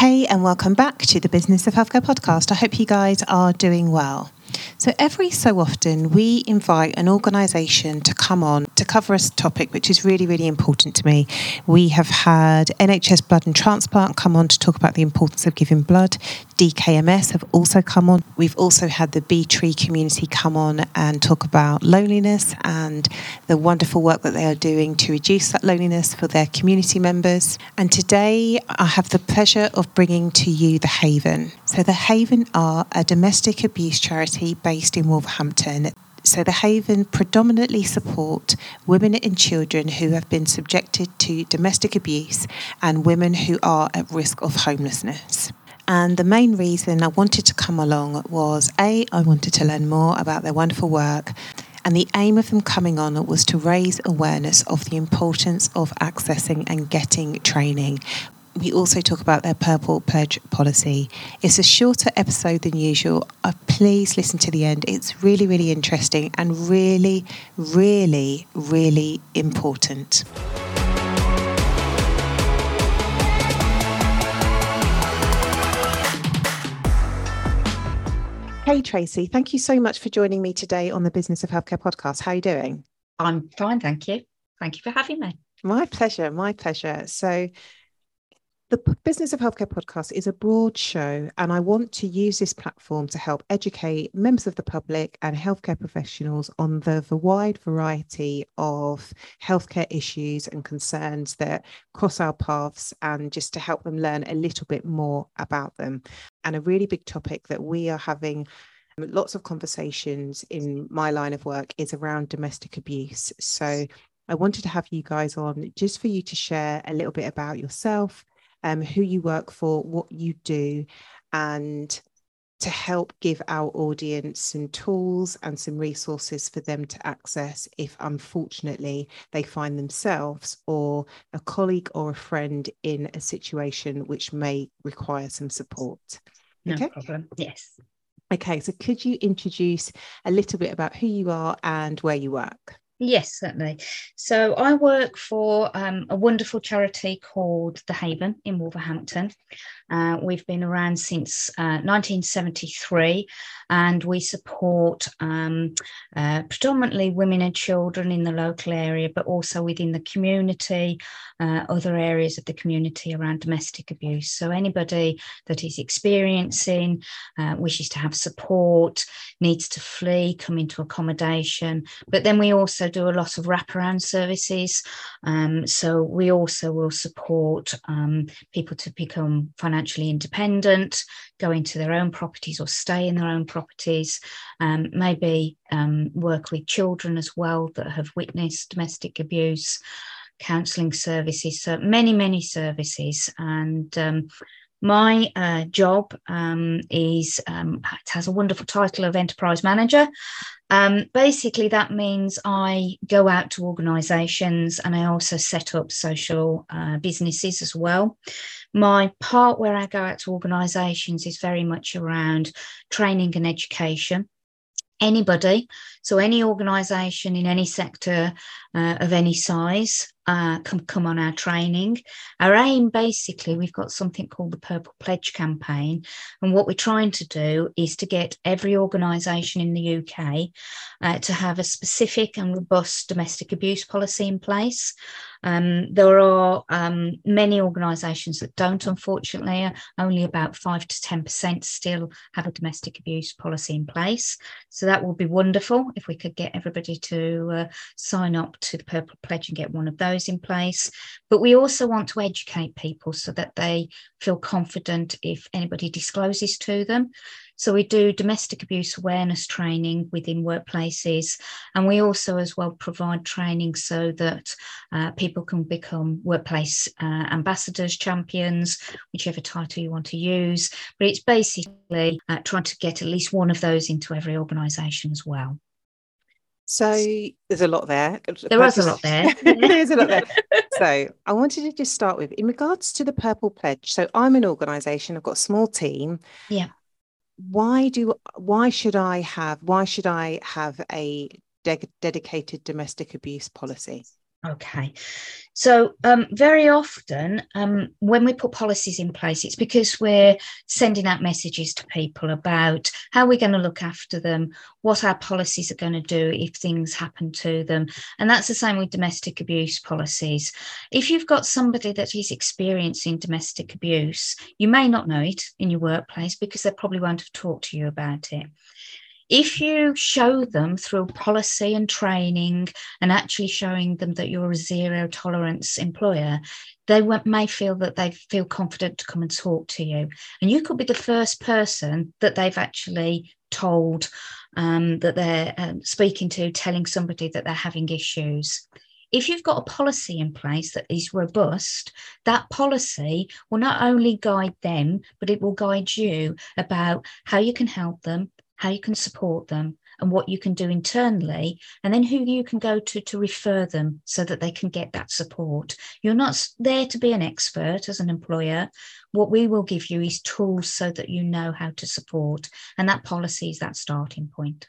Hey, and welcome back to the Business of Healthcare podcast. I hope you guys are doing well. So, every so often, we invite an organisation to come on to cover a topic which is really, really important to me. We have had NHS Blood and Transplant come on to talk about the importance of giving blood. DKMS have also come on. We've also had the Bee Tree community come on and talk about loneliness and the wonderful work that they are doing to reduce that loneliness for their community members. And today, I have the pleasure of bringing to you The Haven. So, The Haven are a domestic abuse charity based in Wolverhampton. So, the Haven predominantly support women and children who have been subjected to domestic abuse and women who are at risk of homelessness. And the main reason I wanted to come along was A, I wanted to learn more about their wonderful work. And the aim of them coming on was to raise awareness of the importance of accessing and getting training we also talk about their Purple Pledge policy. It's a shorter episode than usual. Uh, please listen to the end. It's really, really interesting and really, really, really important. Hey Tracey, thank you so much for joining me today on the Business of Healthcare podcast. How are you doing? I'm fine, thank you. Thank you for having me. My pleasure, my pleasure. So, the Business of Healthcare podcast is a broad show, and I want to use this platform to help educate members of the public and healthcare professionals on the, the wide variety of healthcare issues and concerns that cross our paths, and just to help them learn a little bit more about them. And a really big topic that we are having lots of conversations in my line of work is around domestic abuse. So I wanted to have you guys on just for you to share a little bit about yourself um, who you work for, what you do, and to help give our audience some tools and some resources for them to access if unfortunately they find themselves or a colleague or a friend in a situation which may require some support. Okay? No problem. Yes. Okay, so could you introduce a little bit about who you are and where you work? Yes, certainly. So I work for um, a wonderful charity called The Haven in Wolverhampton. Uh, we've been around since uh, 1973 and we support um, uh, predominantly women and children in the local area, but also within the community, uh, other areas of the community around domestic abuse. So anybody that is experiencing, uh, wishes to have support, needs to flee, come into accommodation. But then we also do a lot of wraparound services. Um, so we also will support um, people to become financially independent, go into their own properties or stay in their own properties, um, maybe um, work with children as well that have witnessed domestic abuse, counselling services, so many, many services. And um, my uh, job um, is um, it has a wonderful title of enterprise manager. Um, basically, that means I go out to organisations and I also set up social uh, businesses as well. My part where I go out to organisations is very much around training and education. Anybody, so any organisation in any sector uh, of any size uh, come, come on our training. Our aim basically, we've got something called the Purple Pledge campaign. And what we're trying to do is to get every organisation in the UK uh, to have a specific and robust domestic abuse policy in place. Um, there are um, many organisations that don't, unfortunately, only about 5 to 10% still have a domestic abuse policy in place. So that would be wonderful if we could get everybody to uh, sign up to the Purple Pledge and get one of those in place. But we also want to educate people so that they feel confident if anybody discloses to them. So we do domestic abuse awareness training within workplaces, and we also as well provide training so that uh, people can become workplace uh, ambassadors, champions, whichever title you want to use. But it's basically uh, trying to get at least one of those into every organisation as well. So there's a lot there. There was a lot there. there's a lot there. So I wanted to just start with in regards to the Purple Pledge. So I'm an organisation. I've got a small team. Yeah why do why should I have why should I have a de- dedicated domestic abuse policy? Okay. So, um, very often um, when we put policies in place, it's because we're sending out messages to people about how we're going to look after them, what our policies are going to do if things happen to them. And that's the same with domestic abuse policies. If you've got somebody that is experiencing domestic abuse, you may not know it in your workplace because they probably won't have talked to you about it if you show them through policy and training and actually showing them that you're a zero tolerance employer, they may feel that they feel confident to come and talk to you. And you could be the first person that they've actually told um, that they're um, speaking to, telling somebody that they're having issues. If you've got a policy in place that is robust, that policy will not only guide them, but it will guide you about how you can help them, how you can support them, and what you can do internally, and then who you can go to to refer them so that they can get that support. You're not there to be an expert as an employer. What we will give you is tools so that you know how to support, and that policy is that starting point.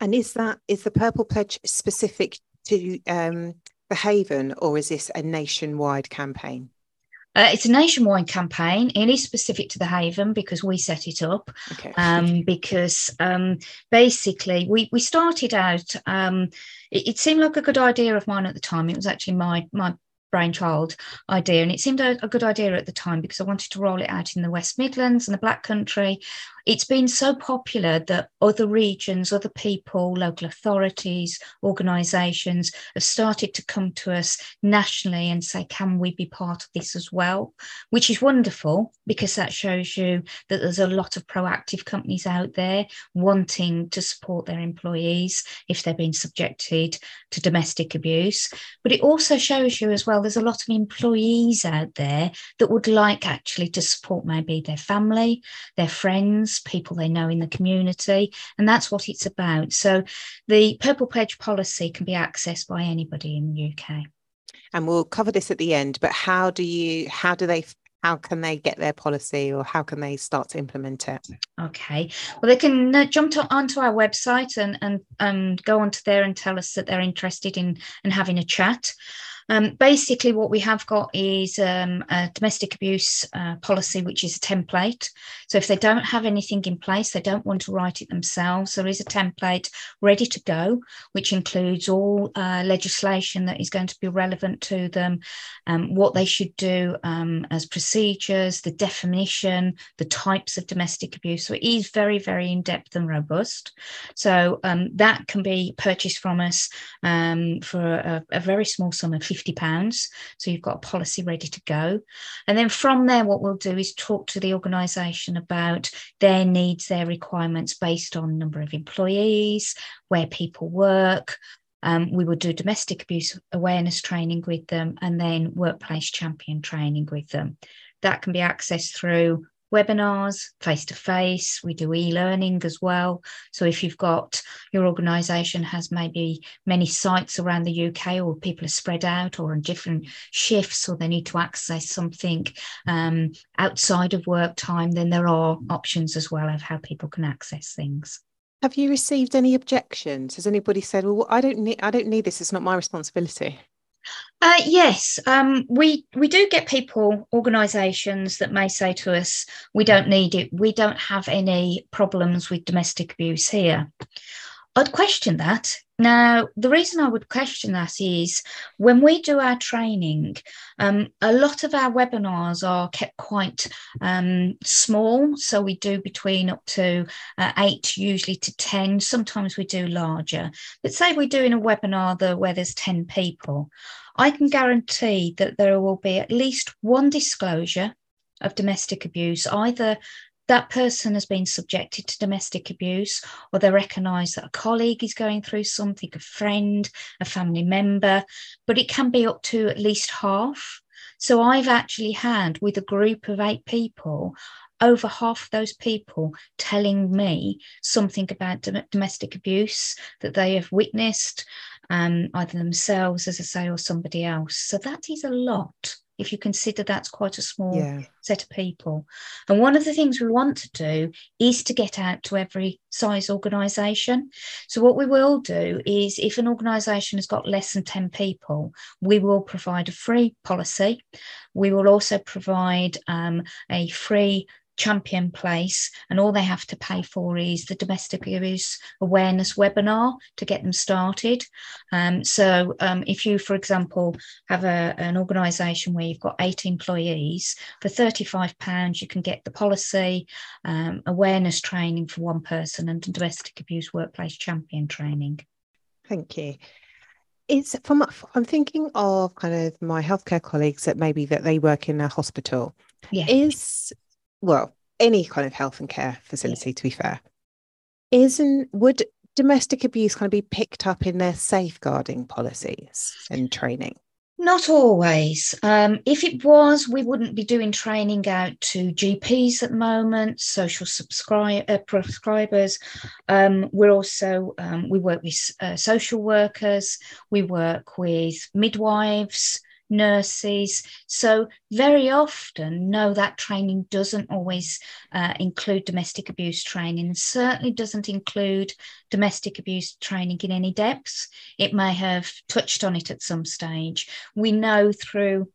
And is that is the Purple Pledge specific to um, the Haven, or is this a nationwide campaign? Uh, it's a nationwide campaign. It is specific to the Haven because we set it up. Okay. Um, because um, basically, we we started out. Um, it, it, seemed like a good idea of mine at the time. It was actually my my brainchild idea, and it seemed a, a good idea at the time because I wanted to roll it out in the West Midlands and the Black Country it's been so popular that other regions, other people, local authorities, organisations have started to come to us nationally and say, can we be part of this as well? Which is wonderful because that shows you that there's a lot of proactive companies out there wanting to support their employees if they're being subjected to domestic abuse. But it also shows you as well there's a lot of employees out there that would like actually to support maybe their family, their friends people they know in the community. And that's what it's about. So the Purple Pledge policy can be accessed by anybody in the UK. And we'll cover this at the end, but how do you, how do they how can they get their policy or how can they start to implement it? Okay, well, they can uh, jump to, onto our website and, and, and go onto there and tell us that they're interested in, in having a chat. Um, basically, what we have got is um, a domestic abuse uh, policy, which is a template. So, if they don't have anything in place, they don't want to write it themselves, there is a template ready to go, which includes all uh, legislation that is going to be relevant to them, um, what they should do um, as procedures, the definition, the types of domestic abuse. So, it is very, very in depth and robust. So, um, that can be purchased from us um, for a, a very small sum of £50. So you've got a policy ready to go. And then from there, what we'll do is talk to the organisation about their needs, their requirements based on number of employees, where people work, um, we will do domestic abuse awareness training with them and then workplace champion training with them. That can be accessed through webinars, face to face. We do e learning as well. So if you've got your organisation has maybe many sites around the UK, or people are spread out or on different shifts, or they need to access something um, outside of work time, then there are options as well of how people can access things. Have you received any objections? Has anybody said, "Well, I don't need, I don't need this. It's not my responsibility"? Uh, yes, um, we we do get people, organisations that may say to us, "We don't need it. We don't have any problems with domestic abuse here." I'd question that. Now, the reason I would question that is when we do our training, um, a lot of our webinars are kept quite um, small. So we do between up to uh, eight, usually to 10. Sometimes we do larger. But say we're doing a webinar where there's 10 people, I can guarantee that there will be at least one disclosure of domestic abuse, either that person has been subjected to domestic abuse or they recognise that a colleague is going through something, a friend, a family member, but it can be up to at least half. So I've actually had with a group of eight people, over half those people telling me something about domestic abuse that they have witnessed, um, either themselves, as I say, or somebody else. So that is a lot if you consider that's quite a small yeah. set of people. And one of the things we want to do is to get out to every size organisation. So, what we will do is if an organisation has got less than 10 people, we will provide a free policy. We will also provide um, a free champion place and all they have to pay for is the domestic abuse awareness webinar to get them started. Um, so um, if you for example have a, an organization where you've got eight employees for 35 pounds you can get the policy um, awareness training for one person and domestic abuse workplace champion training. Thank you. It's from i'm thinking of kind of my healthcare colleagues that maybe that they work in a hospital. Yeah. is well, any kind of health and care facility, to be fair, isn't would domestic abuse kind of be picked up in their safeguarding policies and training? Not always. Um, if it was, we wouldn't be doing training out to GPs at the moment, social subscribe uh, prescribers. Um, we're also um, we work with uh, social workers. We work with midwives nurses. So, very often, no, that training doesn't always uh, include domestic abuse training certainly doesn't include domestic abuse training in any depths. It may have touched on it at some stage. We know through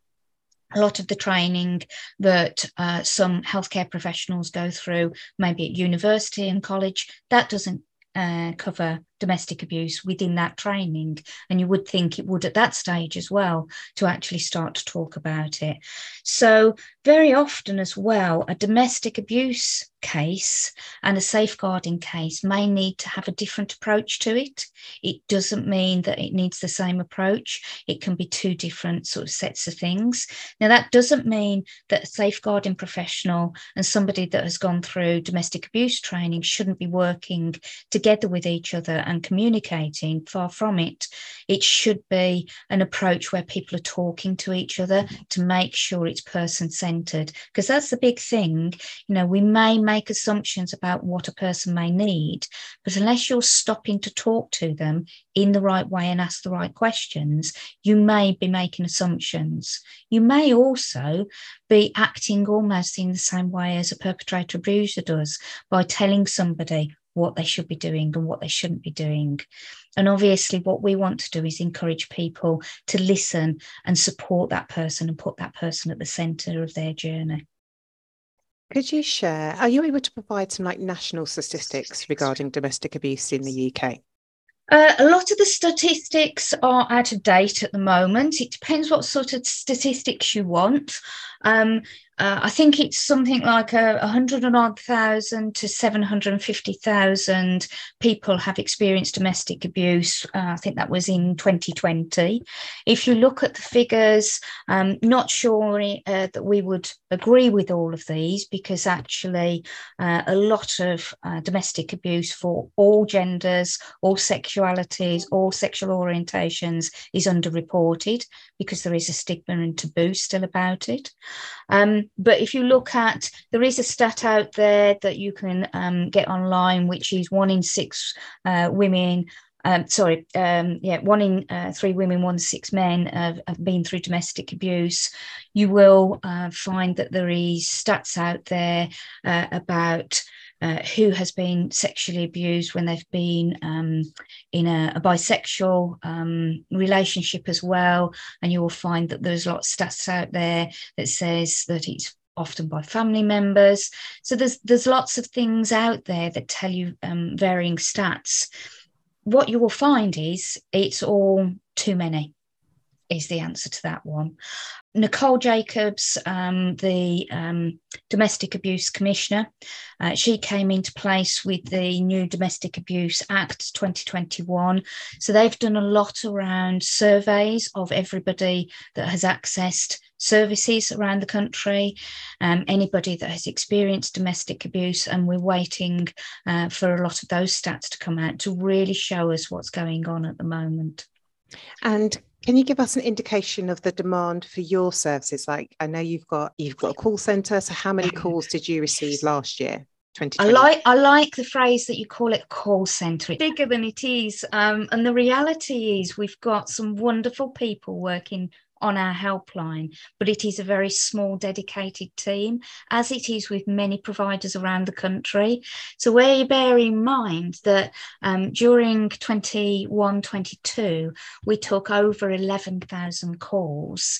a lot of the training that uh, some healthcare professionals go through, maybe at university and college, that doesn't uh, cover domestic abuse within that training. And you would think it would at that stage as well to actually start to talk about it. So, very often as well, a domestic abuse case and a safeguarding case may need to have a different approach to it. It doesn't mean that it needs the same approach. It can be two different sort of sets of things. Now, that doesn't mean that a safeguarding professional and somebody that has gone through domestic abuse training shouldn't be working together with each other and communicating. Far from it. It should be an approach where people are talking to each other to make sure it's person centered, because that's the big thing. You know, we may make assumptions about what a person may need, but unless you're stopping to talk to them in the right way and ask the right questions, you may be making assumptions. You may also be acting almost in the same way as a perpetrator abuser does by telling somebody, what they should be doing and what they shouldn't be doing. And obviously, what we want to do is encourage people to listen and support that person and put that person at the centre of their journey. Could you share? Are you able to provide some like national statistics regarding domestic abuse in the UK? Uh, a lot of the statistics are out of date at the moment. It depends what sort of statistics you want. Um, uh, I think it's something like a, hundred and odd thousand to seven hundred and fifty thousand people have experienced domestic abuse. Uh, I think that was in 2020. If you look at the figures, um, not sure uh, that we would agree with all of these because actually uh, a lot of uh, domestic abuse for all genders, all sexualities, all sexual orientations is underreported because there is a stigma and taboo still about it. Um, but if you look at, there is a stat out there that you can um, get online, which is one in six uh, women. Um, sorry, um, yeah, one in uh, three women, one in six men have, have, been through domestic abuse. You will uh, find that there is stats out there uh, about uh, who has been sexually abused when they've been um, in a, a bisexual um, relationship as well. And you will find that there's lots of stats out there that says that it's often by family members. So there's there's lots of things out there that tell you um, varying stats. What you will find is it's all too many is the answer to that one. Nicole Jacobs, um, the um, Domestic Abuse Commissioner, uh, she came into place with the new Domestic Abuse Act 2021. So they've done a lot around surveys of everybody that has accessed services around the country, um, anybody that has experienced domestic abuse, and we're waiting uh, for a lot of those stats to come out to really show us what's going on at the moment. And can you give us an indication of the demand for your services? Like I know you've got you've got a call center. So how many calls did you receive last year? I like I like the phrase that you call it call center. It's bigger than it is, um, and the reality is we've got some wonderful people working on our helpline, but it is a very small dedicated team, as it is with many providers around the country. So, where you bear in mind that um, during 21 22, we took over 11,000 calls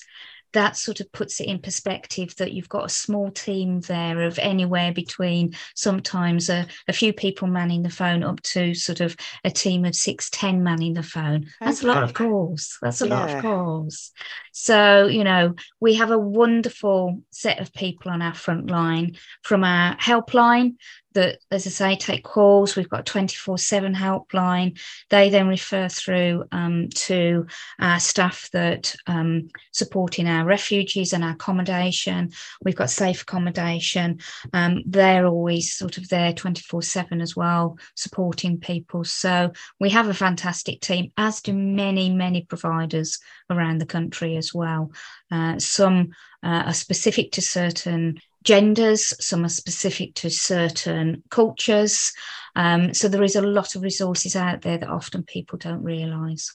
that sort of puts it in perspective that you've got a small team there of anywhere between sometimes a, a few people manning the phone up to sort of a team of six, ten manning the phone. That's a lot of calls. That's a yeah. lot of calls. So, you know, we have a wonderful set of people on our front line from our helpline that, as I say, take calls. We've got 24 7 helpline. They then refer through um, to our staff that um, supporting our refugees and our accommodation. We've got safe accommodation. Um, they're always sort of there 24 7 as well, supporting people. So we have a fantastic team, as do many, many providers around the country as well. Uh, some uh, are specific to certain genders, some are specific to certain cultures. Um, so there is a lot of resources out there that often people don't realise.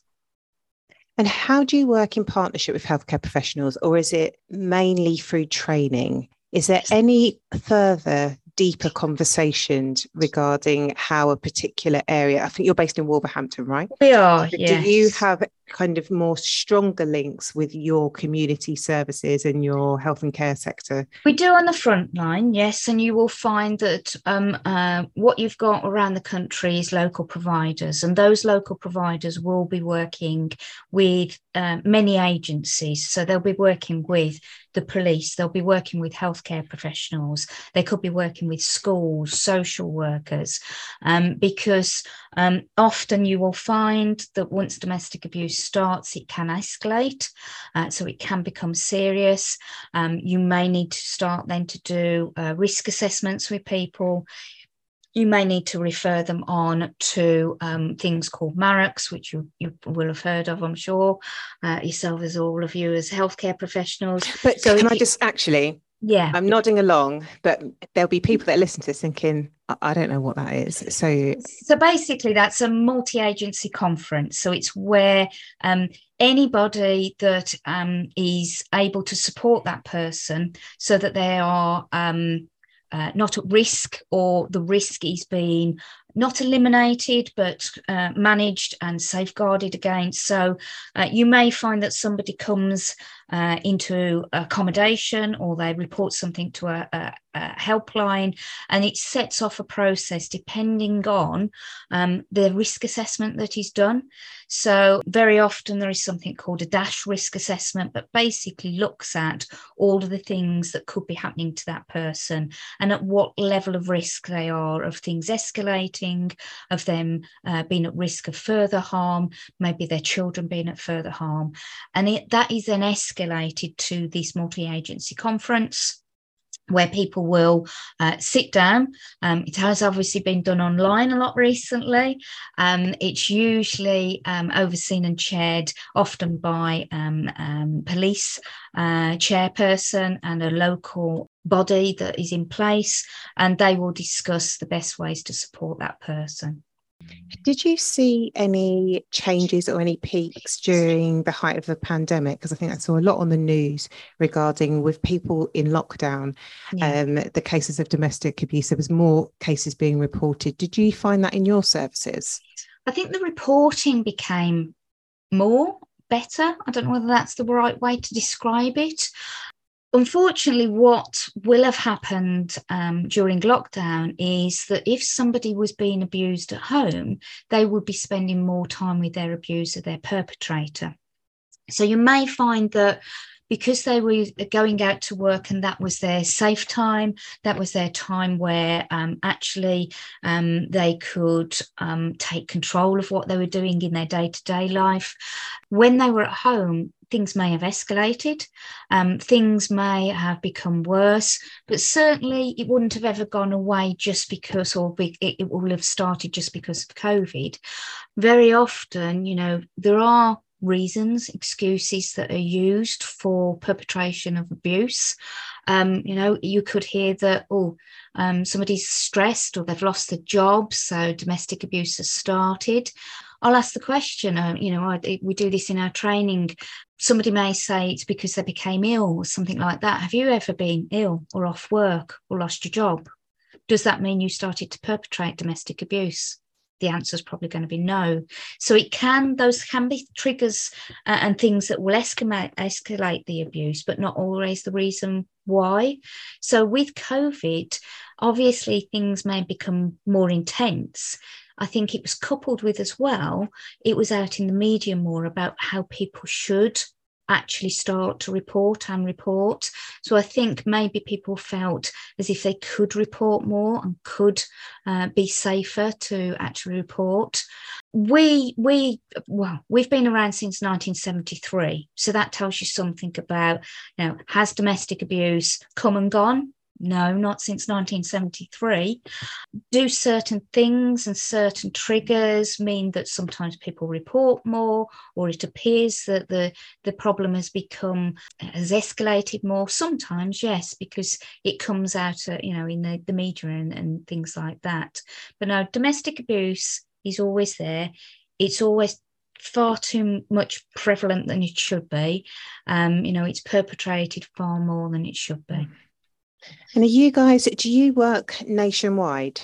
And how do you work in partnership with healthcare professionals, or is it mainly through training? Is there any further deeper conversations regarding how a particular area, I think you're based in Wolverhampton, right? We are, yes. Do you have kind of more stronger links with your community services and your health and care sector? We do on the front line, yes. And you will find that um, uh, what you've got around the country is local providers, and those local providers will be working with uh, many agencies. So they'll be working with the police, they'll be working with healthcare professionals, they could be working with schools, social workers, um, because um, often you will find that once domestic abuse starts, it can escalate. Uh, so it can become serious. Um, you may need to start then to do uh, risk assessments with people. You may need to refer them on to um, things called MARACs, which you, you will have heard of, I'm sure, uh, yourself as all of you as healthcare professionals. But so can I just actually yeah. I'm nodding along but there'll be people that listen to this thinking i don't know what that is. So so basically that's a multi-agency conference. So it's where um, anybody that um, is able to support that person so that they are um, uh, not at risk or the risk is being not eliminated but uh, managed and safeguarded against. So uh, you may find that somebody comes uh, into accommodation or they report something to a, a, a, helpline and it sets off a process depending on um, the risk assessment that is done. So very often there is something called a DASH risk assessment that basically looks at all of the things that could be happening to that person and at what level of risk they are of things escalating of them uh, being at risk of further harm maybe their children being at further harm. And it, that is then escalated escalated to this multi agency conference where people will uh, sit down. Um, it has obviously been done online a lot recently. Um, it's usually um, overseen and chaired often by um, um, police uh, chairperson and a local body that is in place, and they will discuss the best ways to support that person. Did you see any changes or any peaks during the height of the pandemic? Because I think I saw a lot on the news regarding with people in lockdown, yeah. um, the cases of domestic abuse. There was more cases being reported. Did you find that in your services? I think the reporting became more better. I don't know whether that's the right way to describe it unfortunately, what will have happened um, during lockdown is that if somebody was being abused at home, they would be spending more time with their abuser, their perpetrator. So you may find that because they were going out to work and that was their safe time, that was their time where um, actually um, they could um, take control of what they were doing in their day to day life. When they were at home, things may have escalated, um, things may have become worse, but certainly it wouldn't have ever gone away just because, or be, it, it will have started just because of COVID. Very often, you know, there are reasons, excuses that are used for perpetration of abuse. Um, you know, you could hear that, oh, um, somebody's stressed or they've lost their job, so domestic abuse has started. I'll ask the question, uh, you know, I, we do this in our training. Somebody may say it's because they became ill or something like that. Have you ever been ill or off work or lost your job? Does that mean you started to perpetrate domestic abuse? The answer is probably going to be no. So it can those can be triggers uh, and things that will escalate escalate the abuse, but not always the reason why. So with COVID, obviously things may become more intense. I think it was coupled with as well, it was out in the media more about how people should actually start to report and report. So I think maybe people felt as if they could report more and could uh, be safer to actually report. We we well we've been around since 1973, so that tells you something about you know has domestic abuse come and gone? No, not since 1973. Do certain things and certain triggers mean that sometimes people report more, or it appears that the, the problem has become, has escalated more? Sometimes, yes, because it comes out, uh, you know, in the, the media and, and things like that. But no, domestic abuse is always there. It's always far too much prevalent than it should be. Um, you know, it's perpetrated far more than it should be. And are you guys, do you work nationwide?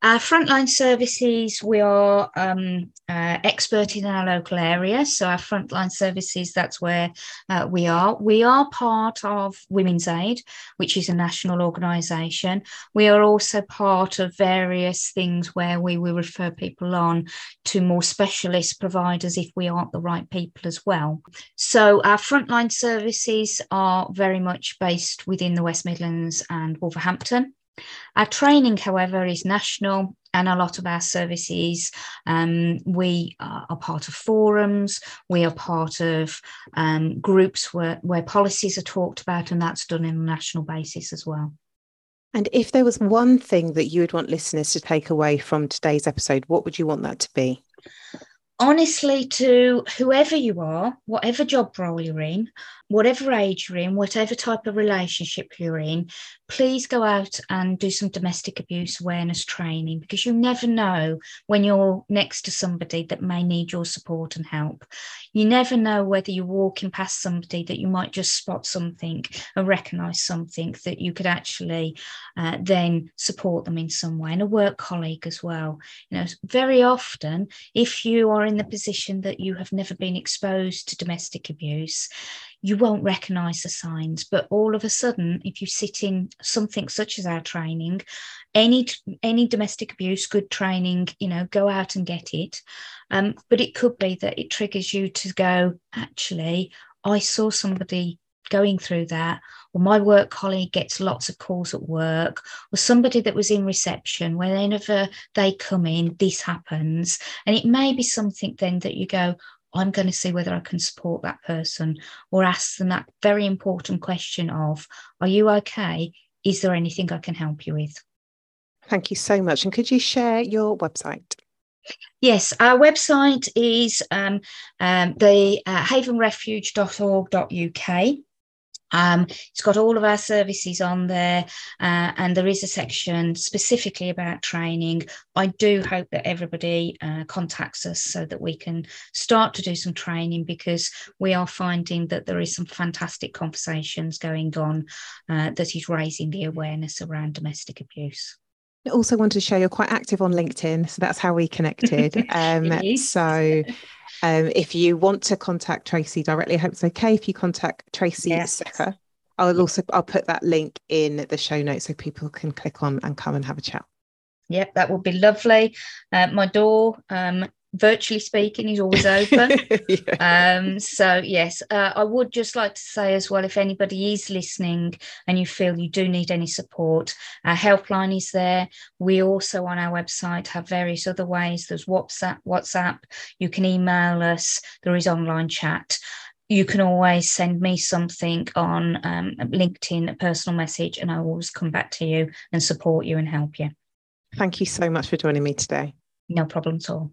Our frontline services, we are um, uh, expert in our local area. So, our frontline services, that's where uh, we are. We are part of Women's Aid, which is a national organisation. We are also part of various things where we will refer people on to more specialist providers if we aren't the right people as well. So, our frontline services are very much based within the West Midlands and Wolverhampton. Our training, however, is national and a lot of our services, um, we are part of forums, we are part of um, groups where, where policies are talked about, and that's done on a national basis as well. And if there was one thing that you would want listeners to take away from today's episode, what would you want that to be? honestly to whoever you are, whatever job role you're in, whatever age you're in, whatever type of relationship you're in, please go out and do some domestic abuse awareness training because you never know when you're next to somebody that may need your support and help. You never know whether you're walking past somebody that you might just spot something and recognize something that you could actually uh, then support them in some way, and a work colleague as well. You know, very often, if you are in the position that you have never been exposed to domestic abuse, you won't recognize the signs. But all of a sudden, if you sit in something such as our training, any any domestic abuse, good training, you know, go out and get it. Um, but it could be that it triggers you to go, actually, I saw somebody going through that, or my work colleague gets lots of calls at work, or somebody that was in reception, whenever they come in, this happens. And it may be something then that you go, I'm going to see whether I can support that person or ask them that very important question of, Are you okay? Is there anything I can help you with? Thank you so much. And could you share your website? Yes, our website is um, um, the uh, havenrefuge.org.uk. Um, it's got all of our services on there, uh, and there is a section specifically about training. I do hope that everybody uh, contacts us so that we can start to do some training because we are finding that there is some fantastic conversations going on uh, that is raising the awareness around domestic abuse. Also wanted to show you're quite active on LinkedIn, so that's how we connected. Um, so um, if you want to contact Tracey directly, I hope it's okay if you contact Tracey yes. I'll also I'll put that link in the show notes so people can click on and come and have a chat. Yep, that would be lovely. Uh, my door um, virtually speaking is always open yeah. um, so yes uh, i would just like to say as well if anybody is listening and you feel you do need any support our helpline is there. We also on our website have various other ways. There's whatsapp whatsapp. You can email us. There is online chat. You can always send me something on um, linkedin a personal message and i will always come back to you and support you and help you. Thank you so much for joining me today. No problem at all